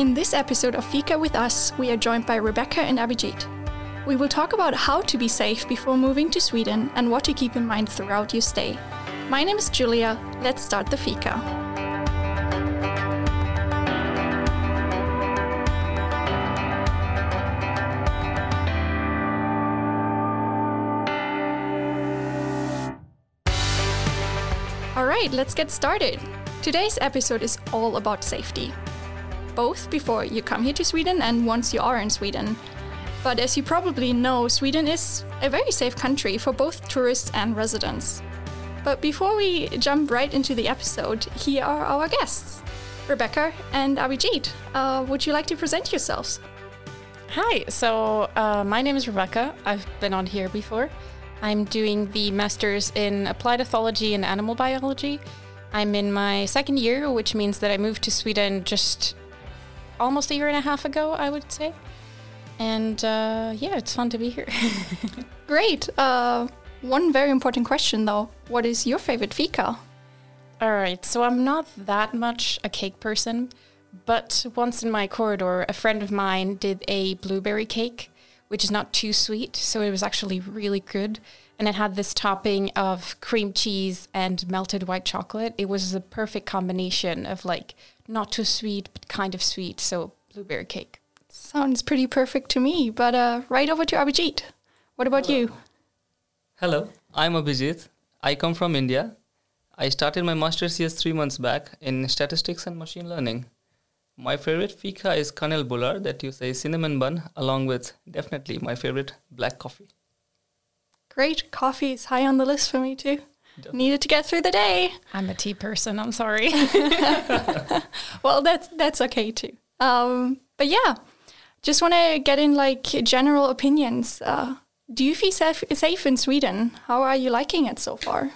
In this episode of Fika with Us, we are joined by Rebecca and Abhijit. We will talk about how to be safe before moving to Sweden and what to keep in mind throughout your stay. My name is Julia. Let's start the Fika. All right, let's get started. Today's episode is all about safety, both before you come here to Sweden and once you are in Sweden. But as you probably know, Sweden is a very safe country for both tourists and residents. But before we jump right into the episode, here are our guests Rebecca and Abhijit. Uh, would you like to present yourselves? Hi, so uh, my name is Rebecca. I've been on here before. I'm doing the Masters in Applied Ethology and Animal Biology. I'm in my second year, which means that I moved to Sweden just almost a year and a half ago, I would say. And uh, yeah, it's fun to be here. Great. Uh, one very important question though What is your favorite fika? All right, so I'm not that much a cake person, but once in my corridor, a friend of mine did a blueberry cake, which is not too sweet, so it was actually really good. And it had this topping of cream cheese and melted white chocolate. It was a perfect combination of like not too sweet, but kind of sweet. So, blueberry cake. Sounds pretty perfect to me, but uh, right over to Abhijit. What about you? Hello, I'm Abhijit. I come from India. I started my master's years three months back in statistics and machine learning. My favorite fika is Kanelbullar, that you say cinnamon bun, along with definitely my favorite black coffee. Great. Coffee is high on the list for me too. Needed to get through the day. I'm a tea person, I'm sorry. Well, that's that's okay too. Um, but yeah, just want to get in like general opinions. Uh, do you feel safe, safe in Sweden? How are you liking it so far?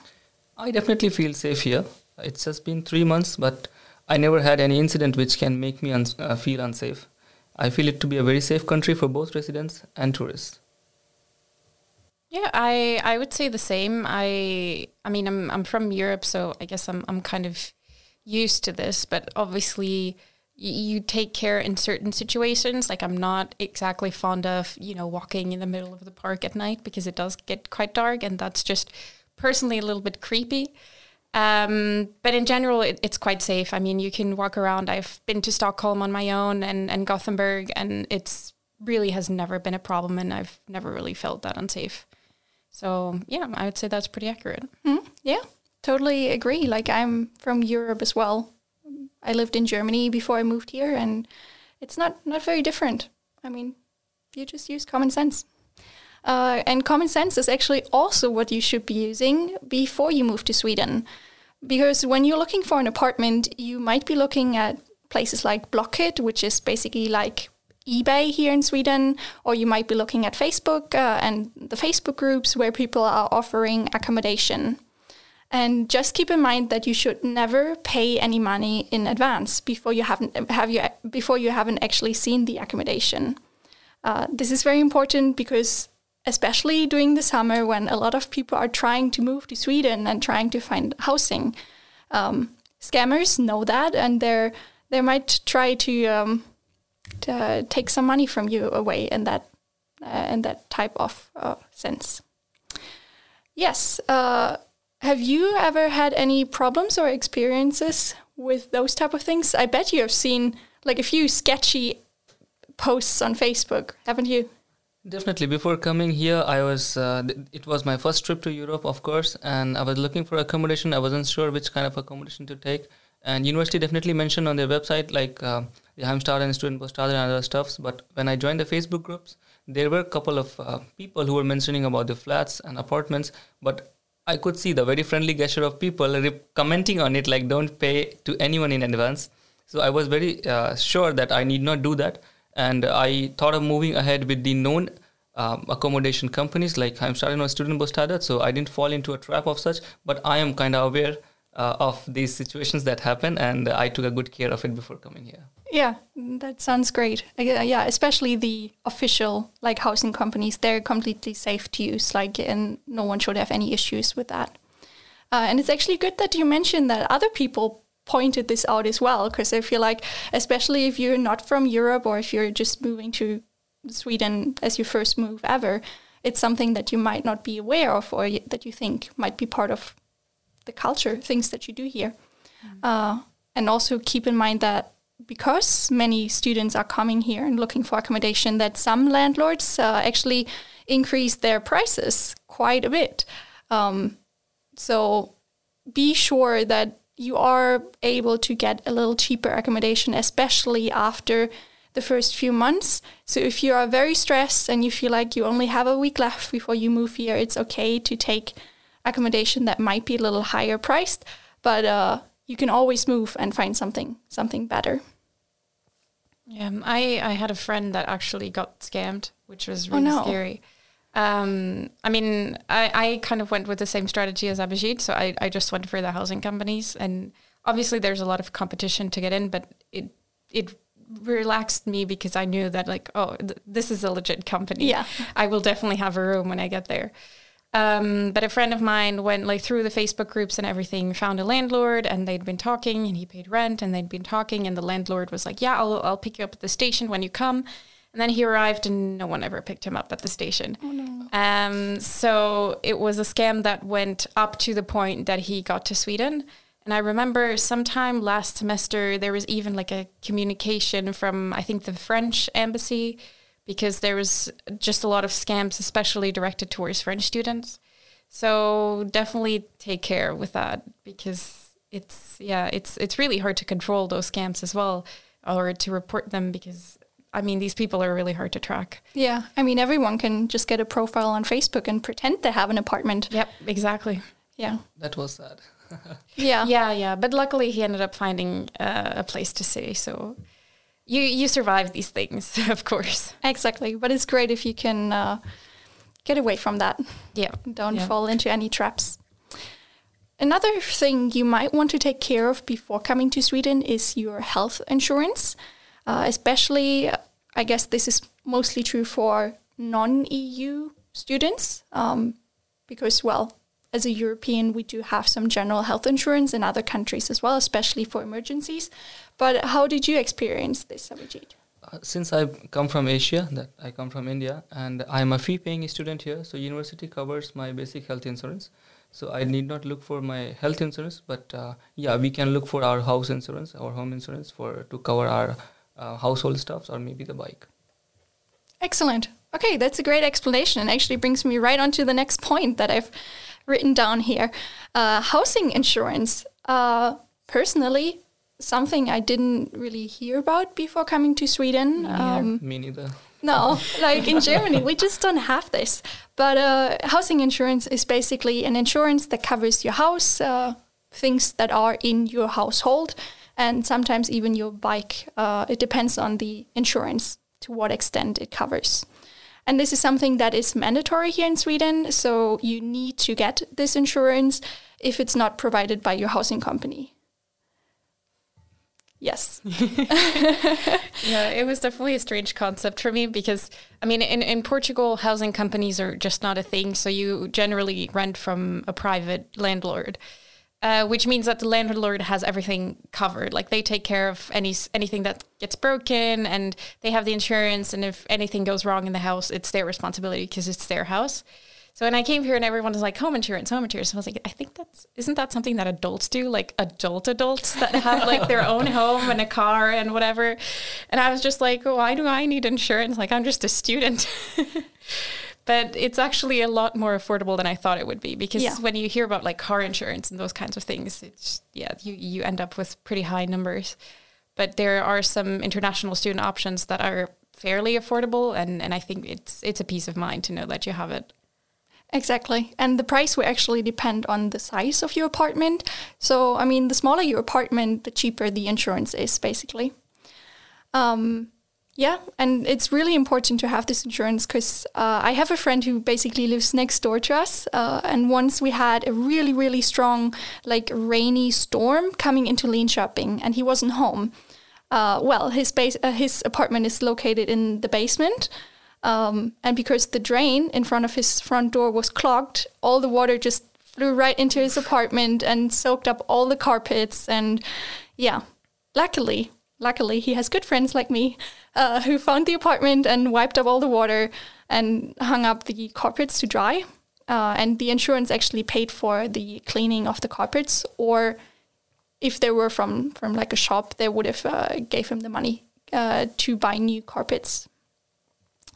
I definitely feel safe here. It's just been three months, but I never had any incident which can make me uns uh, feel unsafe. I feel it to be a very safe country for both residents and tourists. Yeah, I I would say the same. I I mean I'm I'm from Europe, so I guess I'm I'm kind of used to this, but obviously you take care in certain situations. Like I'm not exactly fond of, you know, walking in the middle of the park at night because it does get quite dark and that's just personally a little bit creepy. Um, but in general, it, it's quite safe. I mean, you can walk around. I've been to Stockholm on my own and, and Gothenburg, and it's really has never been a problem, and I've never really felt that unsafe. So yeah, I would say that's pretty accurate. Hmm? Yeah, totally agree. Like I'm from Europe as well. I lived in Germany before I moved here, and it's not not very different. I mean, you just use common sense. Uh, and common sense is actually also what you should be using before you move to Sweden. Because when you're looking for an apartment, you might be looking at places like Blocket, which is basically like eBay here in Sweden, or you might be looking at Facebook uh, and the Facebook groups where people are offering accommodation. And just keep in mind that you should never pay any money in advance before you haven't have you before you haven't actually seen the accommodation. Uh, this is very important because especially during the summer when a lot of people are trying to move to Sweden and trying to find housing. Um, scammers know that, and they're they might try to, um, uh, take some money from you away in that uh, in that type of uh, sense. Yes. Uh, have you ever had any problems or experiences with those type of things? I bet you have seen like a few sketchy posts on Facebook, haven't you? Definitely. Before coming here, I was. Uh, it was my first trip to Europe, of course, and I was looking for accommodation. I wasn't sure which kind of accommodation to take. And university definitely mentioned on their website like uh, the Heimstad and Student Bostad and other stuffs. But when I joined the Facebook groups, there were a couple of uh, people who were mentioning about the flats and apartments. But I could see the very friendly gesture of people re- commenting on it like "Don't pay to anyone in advance." So I was very uh, sure that I need not do that and I thought of moving ahead with the known um, accommodation companies like I'm starting on Student Bostadet, so I didn't fall into a trap of such, but I am kind of aware uh, of these situations that happen, and I took a good care of it before coming here. Yeah, that sounds great. Yeah, especially the official like housing companies, they're completely safe to use. Like, and no one should have any issues with that. Uh, and it's actually good that you mentioned that other people pointed this out as well because I feel like, especially if you're not from Europe or if you're just moving to Sweden as your first move ever, it's something that you might not be aware of or that you think might be part of the culture, things that you do here. Uh, and also keep in mind that because many students are coming here and looking for accommodation, that some landlords uh, actually increase their prices quite a bit. Um, so be sure that you are able to get a little cheaper accommodation, especially after the first few months. So if you are very stressed and you feel like you only have a week left before you move here, it's okay to take accommodation that might be a little higher priced, but uh, you can always move and find something something better. Yeah, um, I, I had a friend that actually got scammed, which was Oh, really no. scary. Um, I mean, I, I kind of went with the same strategy as Abhijit, so I, I just went for the housing companies, and obviously there's a lot of competition to get in, but it it relaxed me because I knew that like, oh, th- this is a legit company. Yeah. I will definitely have a room when I get there. Um, but a friend of mine went like through the Facebook groups and everything, found a landlord, and they'd been talking, and he paid rent, and they'd been talking, and the landlord was like, "Yeah, I'll I'll pick you up at the station when you come." And then he arrived, and no one ever picked him up at the station. Oh Um, so it was a scam that went up to the point that he got to Sweden. And I remember sometime last semester there was even like a communication from I think the French embassy because there was just a lot of scams, especially directed towards French students. So definitely take care with that because it's yeah, it's it's really hard to control those scams as well or to report them because I mean these people are really hard to track. Yeah, I mean everyone can just get a profile on Facebook and pretend they have an apartment. Yep, exactly. Yeah, That was sad. yeah, Yeah, yeah. But luckily, he ended up finding uh, a place to stay. So you you survive these things, of course. exactly. But it's great if you can uh, get away from that. Yeah. Don't Yeah. fall into any traps. Another thing you might want to take care of before coming to Sweden is your health insurance. Uh, especially, uh, I guess this is mostly true for non EU students, um, because, well, as a European, we do have some general health insurance in other countries as well, especially for emergencies. But how did you experience this, Abhijit? Uh, since I come from Asia, that I come from India, and I'm a fee-paying student here, so university covers my basic health insurance. So I need not look for my health insurance, but uh, yeah, we can look for our house insurance, our home insurance, for to cover our uh, household stuffs or maybe the bike. Excellent. Okay, that's a great explanation and actually brings me right on to the next point that I've written down here. Uh, housing insurance. Uh, personally, something I didn't really hear about before coming to Sweden. Um, Me neither. no, like in Germany, we just don't have this. But uh, housing insurance is basically an insurance that covers your house, uh, things that are in your household, and sometimes even your bike. Uh, it depends on the insurance to what extent it covers. And this is something that is mandatory here in Sweden, so you need to get this insurance if it's not provided by your housing company. Yes. Yeah, it was definitely a strange concept for me because, I mean, in, in Portugal, housing companies are just not a thing. So you generally rent from a private landlord. Uh, which means that the landlord has everything covered. Like they take care of any anything that gets broken, and they have the insurance. And if anything goes wrong in the house, it's their responsibility because it's their house. So when I came here and everyone was like home insurance, home insurance, I was like, I think that's isn't that something that adults do, like adult adults that have like their own home and a car and whatever. And I was just like, why do I need insurance? Like I'm just a student. but it's actually a lot more affordable than I thought it would be because Yeah. when you hear about like car insurance and those kinds of things, it's yeah, you you end up with pretty high numbers. But there are some international student options that are fairly affordable and, and I think it's it's a peace of mind to know that you have it. Exactly. And the price will actually depend on the size of your apartment. So, I mean, the smaller your apartment, the cheaper the insurance is, basically. Um, yeah, and it's really important to have this insurance because uh, I have a friend who basically lives next door to us. Uh, and once we had a really, really strong, like rainy storm coming into Linköping, and he wasn't home. Uh, well, his base, uh, his apartment is located in the basement, um, and because the drain in front of his front door was clogged, all the water just flew right into his apartment and soaked up all the carpets. And yeah, luckily, luckily, he has good friends like me uh, who found the apartment and wiped up all the water and hung up the carpets to dry. Uh, and the insurance actually paid for the cleaning of the carpets, or if they were from from like a shop, they would have uh, gave him the money uh, to buy new carpets.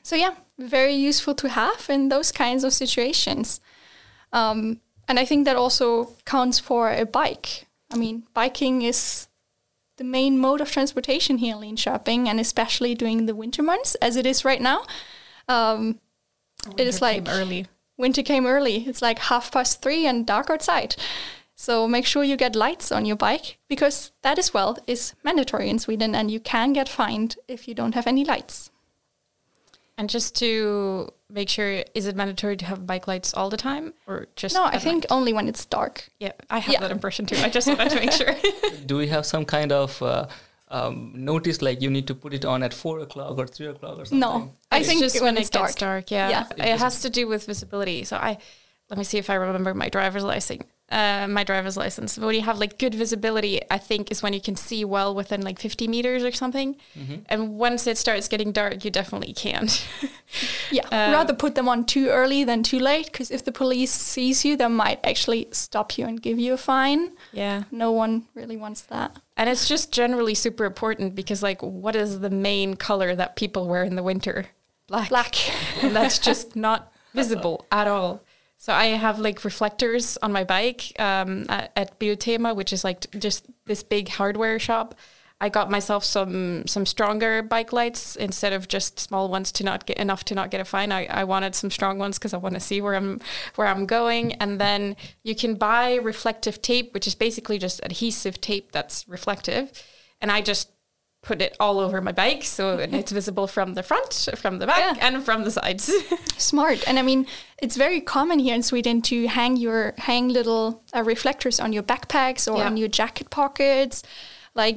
So yeah, very useful to have in those kinds of situations. Um, and I think that also counts for a bike. I mean, biking is the main mode of transportation here in Linköping, and especially during the winter months, as it is right now. Um, it is like early. Winter came early. It's like half past three and dark outside. So make sure you get lights on your bike because that as well is mandatory in Sweden, and you can get fined if you don't have any lights. And just to make sure, is it mandatory to have bike lights all the time, or just? No, I think night? only when it's dark. Yeah, I have Yeah. that impression too. I just wanted to make sure. Do we have some kind of uh, um, notice like you need to put it on at four o'clock or three o'clock or something? No, I It's think just when when it's it gets dark. dark. Yeah, Yeah. it has to do with visibility. So I, let me see if I remember my driver's license. Uh, my driver's license. When you have like good visibility, I think is when you can see well within like 50 meters or something. Mm-hmm. And once it starts getting dark, you definitely can't. Yeah, Uh, rather put them on too early than too late because if the police sees you, they might actually stop you and give you a fine. yeah. No one really wants that. And it's just generally super important because like what is the main color that people wear in the winter? Black. Black. and that's just not visible at all. So I have like reflectors on my bike um, at, at Biltema, which is like just this big hardware shop. I got myself some some stronger bike lights instead of just small ones to not get enough to not get a fine. I, I wanted some strong ones because I want to see where I'm where I'm going. And then you can buy reflective tape, which is basically just adhesive tape that's reflective. And I just put it all over my bike so it's visible from the front, from the back, Yeah. and from the sides. Smart. And I mean, it's very common here in Sweden to hang your hang little uh, reflectors on your backpacks or Yeah. on your jacket pockets. Like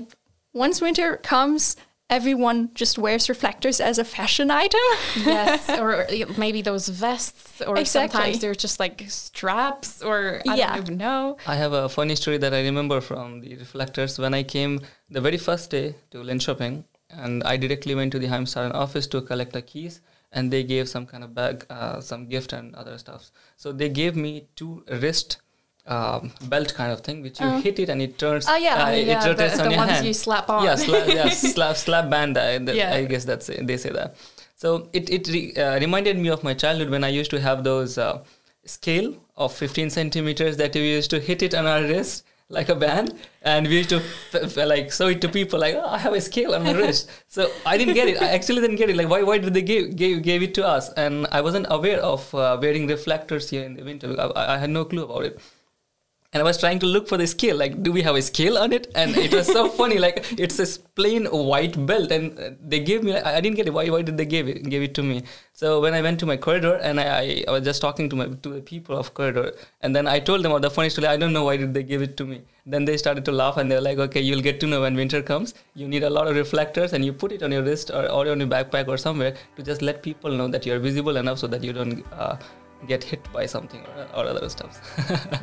once winter comes, everyone just wears reflectors as a fashion item. yes, or maybe those vests, or Exactly. sometimes they're just like straps, or I Yeah. don't even know. I have a funny story that I remember from the reflectors when I came the very first day to Linköping, and I directly went to the Heimstaden office to collect the keys, and they gave some kind of bag, uh, some gift and other stuff. So they gave me two wrist um, belt kind of thing, which you Oh. hit it and it turns. Oh, yeah. uh, it yeah, the, rotates on the your hand. you slap on. Yeah, slap, yeah, slap, slap band. I, that, Yeah. I guess that's they say that. So it it re, uh, reminded me of my childhood when I used to have those uh, scale of 15 centimeters that we used to hit it on our wrist like a band, and we used to f- f- like show it to people like, oh, I have a scale on my wrist. So I didn't get it. I actually didn't get it. Like, why why did they give gave, gave it to us? And I wasn't aware of uh, wearing reflectors here in the winter. I, I had no clue about it and I was trying to look for the scale. Like, do we have a scale on it? And it was so funny. Like, it's this plain white belt, and they gave me. I I didn't get it. Why? Why did they give it? Give it to me? So when I went to my corridor, and I, I, was just talking to my to the people of corridor, and then I told them about the funny story. I don't know why did they give it to me. Then they started to laugh, and they're like, "Okay, you'll get to know when winter comes. You need a lot of reflectors, and you put it on your wrist or, or on your backpack or somewhere to just let people know that you're visible enough so that you don't." Uh, get hit by something or, or other stuff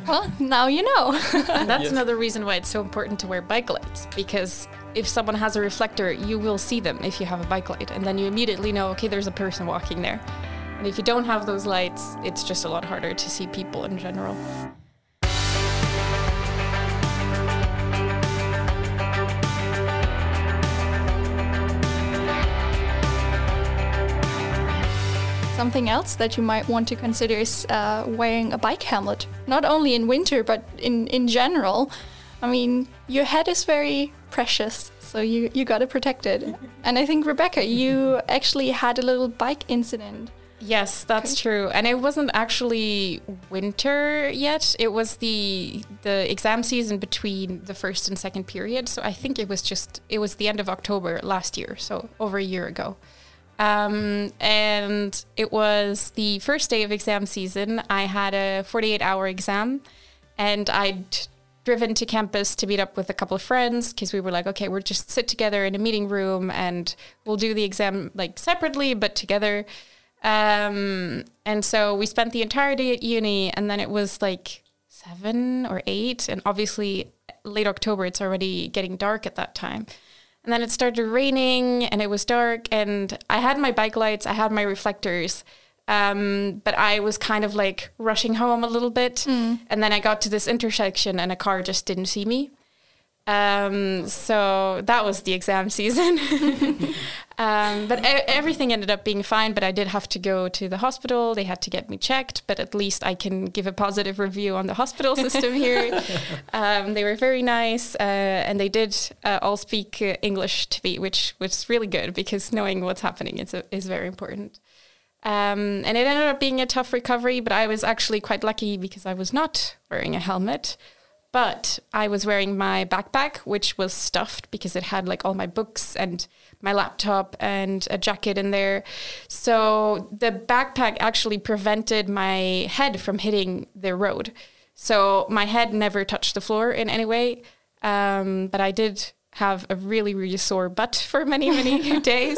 well, now you know. And that's Yes. another reason why it's so important to wear bike lights because if someone has a reflector, you will see them if you have a bike light, and then you immediately know, okay, there's a person walking there. And if you don't have those lights, it's just a lot harder to see people in general. Something else that you might want to consider is uh, wearing a bike helmet. Not only in winter, but in, in general. I mean, your head is very precious, so you, you gotta protect it. and I think, Rebecca, you actually had a little bike incident. Yes, that's true. And it wasn't actually winter yet. It was the the exam season between the first and second period. So I think it was just it was the end of October last year, so over a year ago. Um, and it was the first day of exam season. I had a 48 hour exam and I'd driven to campus to meet up with a couple of friends because we were like, okay, we'll just sit together in a meeting room and we'll do the exam like separately but together. Um, and so we spent the entire day at uni, and then it was like seven or eight, and obviously late October, it's already getting dark at that time. And then it started raining, and it was dark, and I had my bike lights, I had my reflectors. Um, but I was kind of like rushing home a little bit. And then I got to this intersection and a car just didn't see me. Um, so that was the exam season. um, but e- everything ended up being fine. But I did have to go to the hospital. They had to get me checked. But at least I can give a positive review on the hospital system here. um, they were very nice, uh, and they did uh, all speak uh, English to me, which was really good because knowing what's happening is a, is very important. Um, and it ended up being a tough recovery, but I was actually quite lucky because I was not wearing a helmet. But I was wearing my backpack, which was stuffed because it had like all my books and my laptop and a jacket in there. So the backpack actually prevented my head from hitting the road. So my head never touched the floor in any way. Um, but I did have a really, really sore butt for many, many days.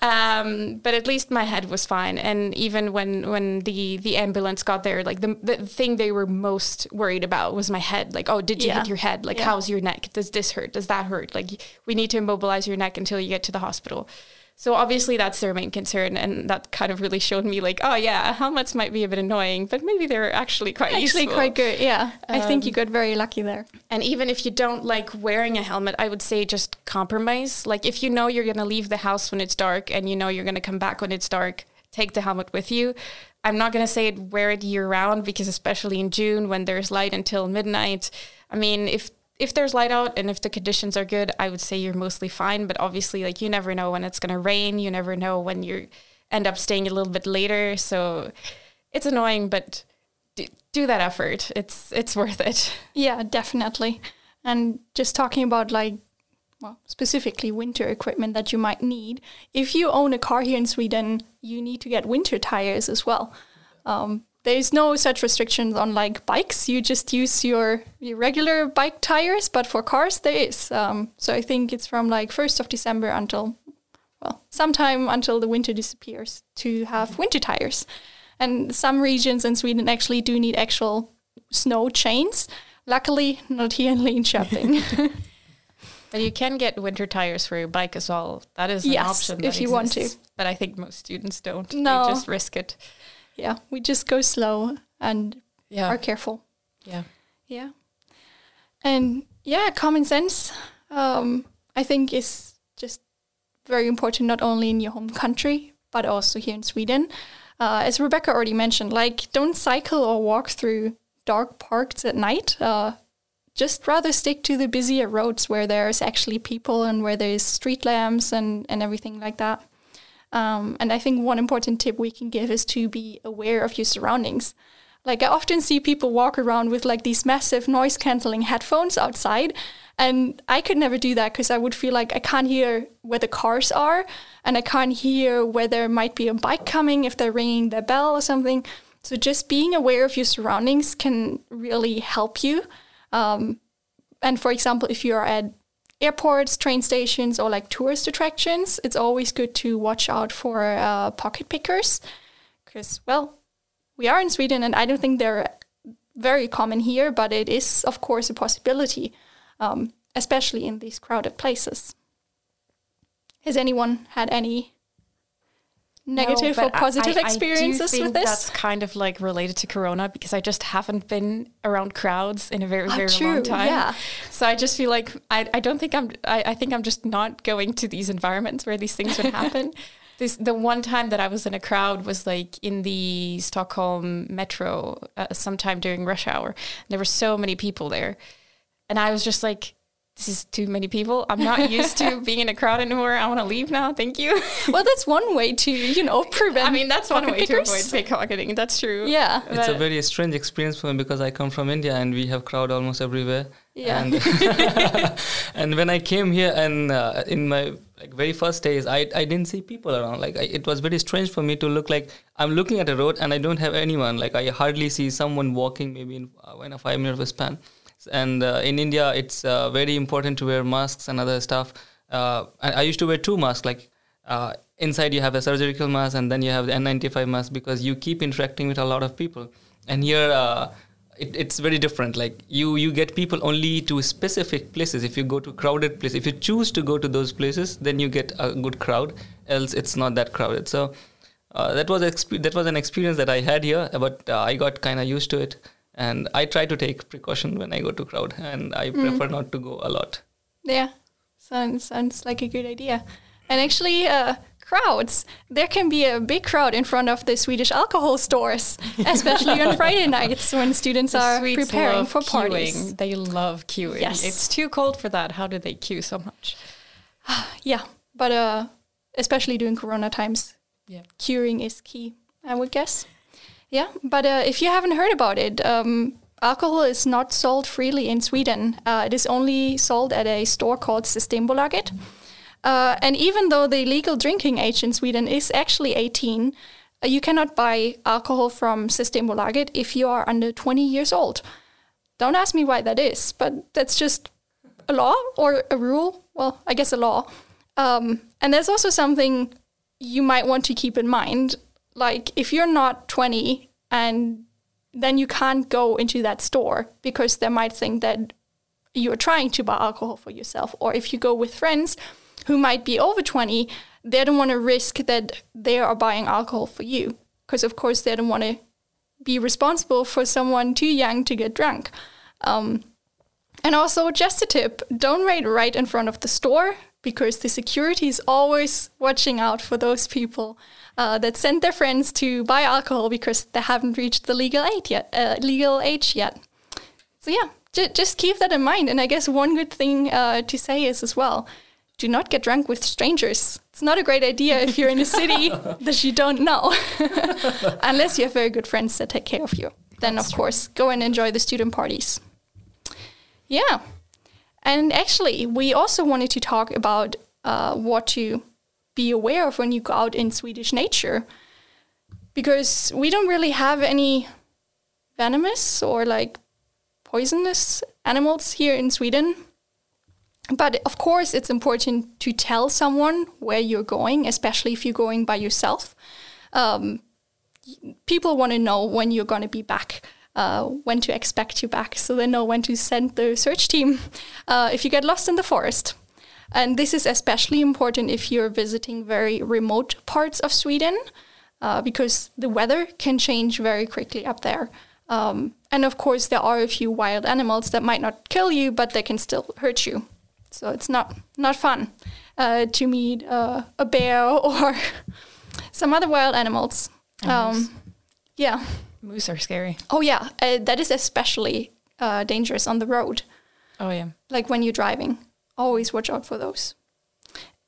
Um, but at least my head was fine. And even when, when the, the ambulance got there, like the, the thing they were most worried about was my head. Like, oh, did you Yeah. hit your head? Like, Yeah. how's your neck? Does this hurt? Does that hurt? Like, we need to immobilize your neck until you get to the hospital. So obviously that's their main concern, and that kind of really showed me like, oh yeah, helmets might be a bit annoying, but maybe they're actually quite Actually, useful. quite good. Yeah, I think you Um, got very lucky there. And even if you don't like wearing a helmet, I would say just compromise. Like if you know you're going to leave the house when it's dark and you know you're going to come back when it's dark, take the helmet with you. I'm not going to say it wear it year round because especially in June when there's light until midnight, I mean, if if there's light out and if the conditions are good, I would say you're mostly fine, but obviously like you never know when it's going to rain, you never know when you end up staying a little bit later, so it's annoying, but do, do that effort. It's it's worth it. Yeah, definitely. And just talking about like, well, specifically winter equipment that you might need. If you own a car here in Sweden, you need to get winter tires as well. Um, there's no such restrictions on like bikes. You just use your, your regular bike tires, but for cars there is. Um, so I think it's from like 1st of December until, well, sometime until the winter disappears to have winter tires. And some regions in Sweden actually do need actual snow chains. Luckily, not here in Linköping. But you can get winter tires for your bike as well. That is an Yes, option. if you want to. But I think most students don't. No. They just risk it. Yeah, we just go slow and Yeah. are careful. Yeah. Yeah. And yeah, common sense, um, I think, is just very important, not only in your home country, but also here in Sweden. Uh, as Rebecca already mentioned, like, don't cycle or walk through dark parks at night. Uh, just rather stick to the busier roads where there's actually people and where there's street lamps and, and everything like that. Um, and I think one important tip we can give is to be aware of your surroundings. Like I often see people walk around with like these massive noise canceling headphones outside, and I could never do that because I would feel like I can't hear where the cars are, and I can't hear where there might be a bike coming if they're ringing their bell or something. So just being aware of your surroundings can really help you. Um, and for example, if you're at airports, train stations, or like tourist attractions, it's always good to watch out for uh, pocket pickers. Because, well, we are in Sweden and I don't think they're very common here, but it is, of course, a possibility, um, especially in these crowded places. Has anyone had any negative No, or I- positive I- I experiences think with this? That's kind of like related to Corona because I just haven't been around crowds in a very, Ah, very true, long time. yeah. So I just feel like I, I don't think I'm I, I think I'm just not going to these environments where these things would happen. this the one time that I was in a crowd was like in the Stockholm metro uh, sometime during rush hour. There were so many people there, and I was just like. This is too many people. I'm not used to being in a crowd anymore. I want to leave now. Thank you. well, that's one way to, you know, prevent. I mean, that's one way pickers. to avoid pickpocketing. That's true. Yeah. It's a very strange experience for me because I come from India and we have crowd almost everywhere. Yeah. And, and when I came here and uh, in my like very first days, I, I didn't see people around. Like I, it was very strange for me to look like I'm looking at a road and I don't have anyone. Like I hardly see someone walking maybe in, uh, in a five minute span. And uh, in India, it's uh, very important to wear masks and other stuff. Uh, I, I used to wear two masks. Like inside you have a surgical mask and then you have the N95 mask because you keep interacting with a lot of people. And here, uh, it, it's very different. Like you, you get people only to specific places. If you go to crowded place, if you choose to go to those places, then you get a good crowd. Else, it's not that crowded. So uh, that was exp- that was an experience that I had here, but uh, I got kind of used to it, and I try to take precaution when I go to crowd, and I prefer not to go a lot. Yeah, sounds sounds like a good idea. And actually, uh, crowds. There can be a big crowd in front of the Swedish alcohol stores, especially on Friday nights when students The are Swedes preparing love for parties. They love queuing. Yes. It's too cold for that. How do they queue so much? Yeah, but uh, especially during Corona times, Yeah. curing is key, I would guess. Yeah, but uh, if you haven't heard about it, um, alcohol is not sold freely in Sweden. Uh, it is only sold at a store called Systembolaget. Uh, and even though the legal drinking age in Sweden is actually 18, uh, you cannot buy alcohol from Systembolaget if you are under 20 years old. Don't ask me why that is, but that's just a law or a rule. Well, I guess a law. Um, and there's also something you might want to keep in mind. Like, if you're not 20 and then you can't go into that store because they might think that you're trying to buy alcohol for yourself. Or if you go with friends who might be over 20, they don't want to risk that they are buying alcohol for you. Because, of course, they don't want to be responsible for someone too young to get drunk. Um, and also, just a tip don't wait right in front of the store because the security is always watching out for those people uh, that send their friends to buy alcohol because they haven't reached the legal age yet. Uh, legal age yet. So yeah, j- just keep that in mind. And I guess one good thing uh, to say is as well, do not get drunk with strangers. It's not a great idea if you're in a city that you don't know, unless you have very good friends that take care of you. Then of course, go and enjoy the student parties. Yeah. And actually, we also wanted to talk about uh, what to be aware of when you go out in Swedish nature. Because we don't really have any venomous or like poisonous animals here in Sweden. But of course, it's important to tell someone where you're going, especially if you're going by yourself. Um, people want to know when you're going to be back, uh, when to expect you back, so they know when to send the search team uh, if you get lost in the forest. And this is especially important if you're visiting very remote parts of Sweden, uh, because the weather can change very quickly up there. Um, and of course, there are a few wild animals that might not kill you, but they can still hurt you. So it's not not fun uh, to meet uh, a bear or some other wild animals. Um, yeah. Moose are scary. Oh yeah, uh, that is especially uh, dangerous on the road, Oh yeah. like when you're driving. Always watch out for those.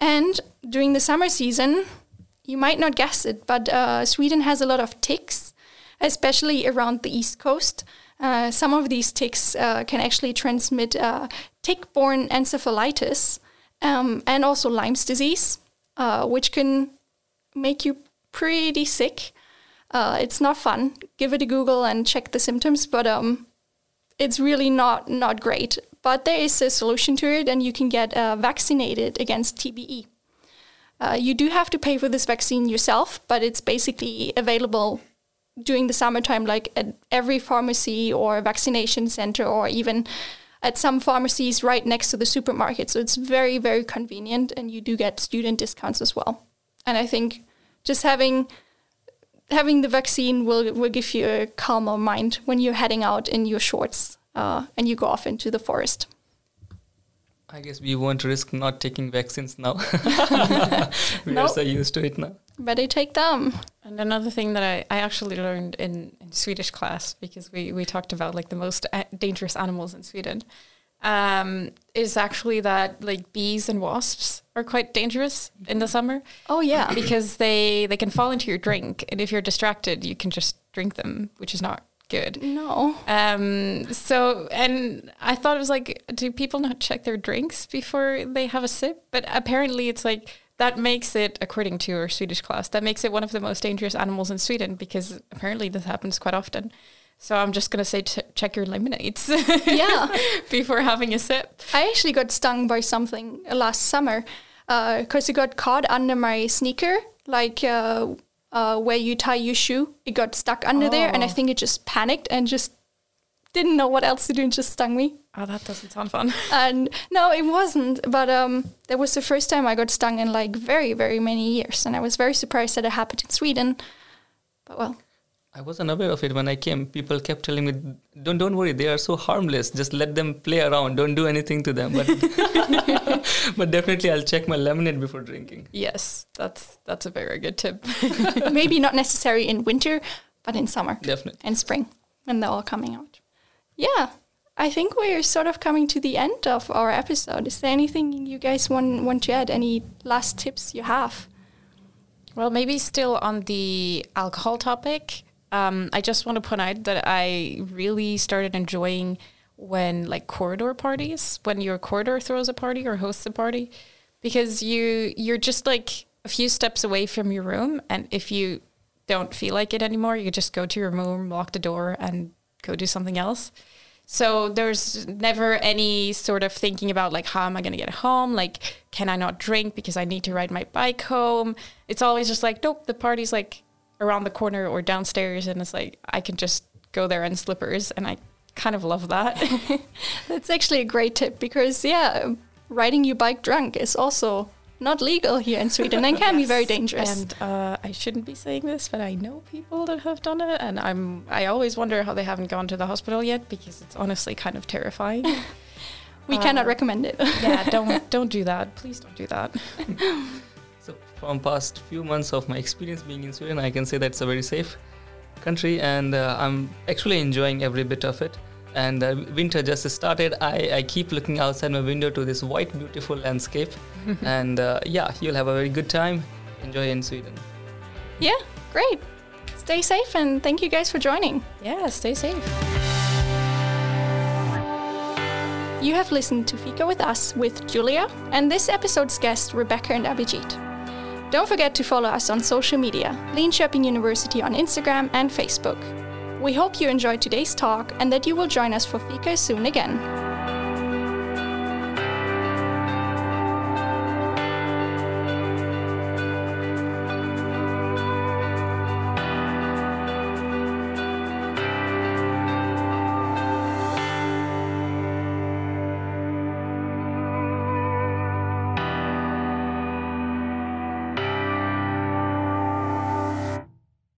And during the summer season, you might not guess it, but uh, Sweden has a lot of ticks, especially around the east coast. Uh, some of these ticks uh, can actually transmit uh, tick-borne encephalitis um, and also Lyme's disease, uh, which can make you pretty sick. Uh, it's not fun. Give it a Google and check the symptoms, but um, it's really not not great. But there is a solution to it, and you can get uh, vaccinated against TBE. Uh, you do have to pay for this vaccine yourself, but it's basically available during the summertime, like at every pharmacy or vaccination center, or even at some pharmacies right next to the supermarket. So it's very, very convenient, and you do get student discounts as well. And I think just having having the vaccine will will give you a calmer mind when you're heading out in your shorts uh, and you go off into the forest. I guess we won't risk not taking vaccines now. we are so used to it now. Better take them. And another thing that I, I actually learned in, in Swedish class because we, we talked about like the most dangerous animals in Sweden um, is actually that like bees and wasps are quite dangerous in the summer Oh yeah, because they they can fall into your drink and if you're distracted you can just drink them which is not good. no. Um, so, and I thought it was like, do people not check their drinks before they have a sip? But apparently, it's like that makes it, according to our Swedish class, that makes it one of the most dangerous animals in Sweden because apparently this happens quite often. So I'm just gonna say, ch- check your lemonades Yeah, before having a sip. I actually got stung by something last summer because it got caught under my sneaker, like uh, uh, where you tie your shoe. It got stuck under there, and I Oh. think it just panicked and just didn't know what else to do and just stung me. Oh, that doesn't sound fun. And no, it wasn't. But um, that was the first time I got stung in like very, very many years. And I was very surprised that it happened in Sweden. But well, I wasn't aware of it when I came. People kept telling me, "Don't don't worry, they are so harmless. Just let them play around. Don't do anything to them." But but definitely, I'll check my lemonade before drinking. Yes, that's that's a very good tip. maybe not necessary in winter, but in summer Definitely. and spring when they're all coming out. Yeah, I think we're sort of coming to the end of our episode. Is there anything you guys want want to add? Any last tips you have? Well, maybe still on the alcohol topic. Um, I just want to point out that I really started enjoying when like corridor parties, when your corridor throws a party or hosts a party, because you you're just like a few steps away from your room, and if you don't feel like it anymore, you just go to your room, lock the door, and go do something else. So there's never any sort of thinking about like how am I going to get home? Like can I not drink because I need to ride my bike home? It's always just like nope, the party's like around the corner or downstairs and it's like I can just go there in slippers and I kind of love that. That's actually a great tip because yeah, riding your bike drunk is also not legal here in Sweden and can be very dangerous. and uh, I shouldn't be saying this, but I know people that have done it and I'm I always wonder how they haven't gone to the hospital yet because it's honestly kind of terrifying. we cannot recommend it. yeah, don't don't do that. Please don't do that. So from past few months of my experience being in Sweden, I can say that it's a very safe country, and uh, I'm actually enjoying every bit of it. And uh, winter just started. I, I keep looking outside my window to this white, beautiful landscape, and uh, yeah, you'll have a very good time. Enjoy in Sweden. yeah, great. Stay safe and thank you guys for joining. Yeah, stay safe. You have listened to Fika with Us with Julia and this episode's guests Rebecca and Abhijit. Don't forget to follow us on social media, Linköping University on Instagram and Facebook. We hope you enjoyed today's talk and that you will join us for Fika soon again.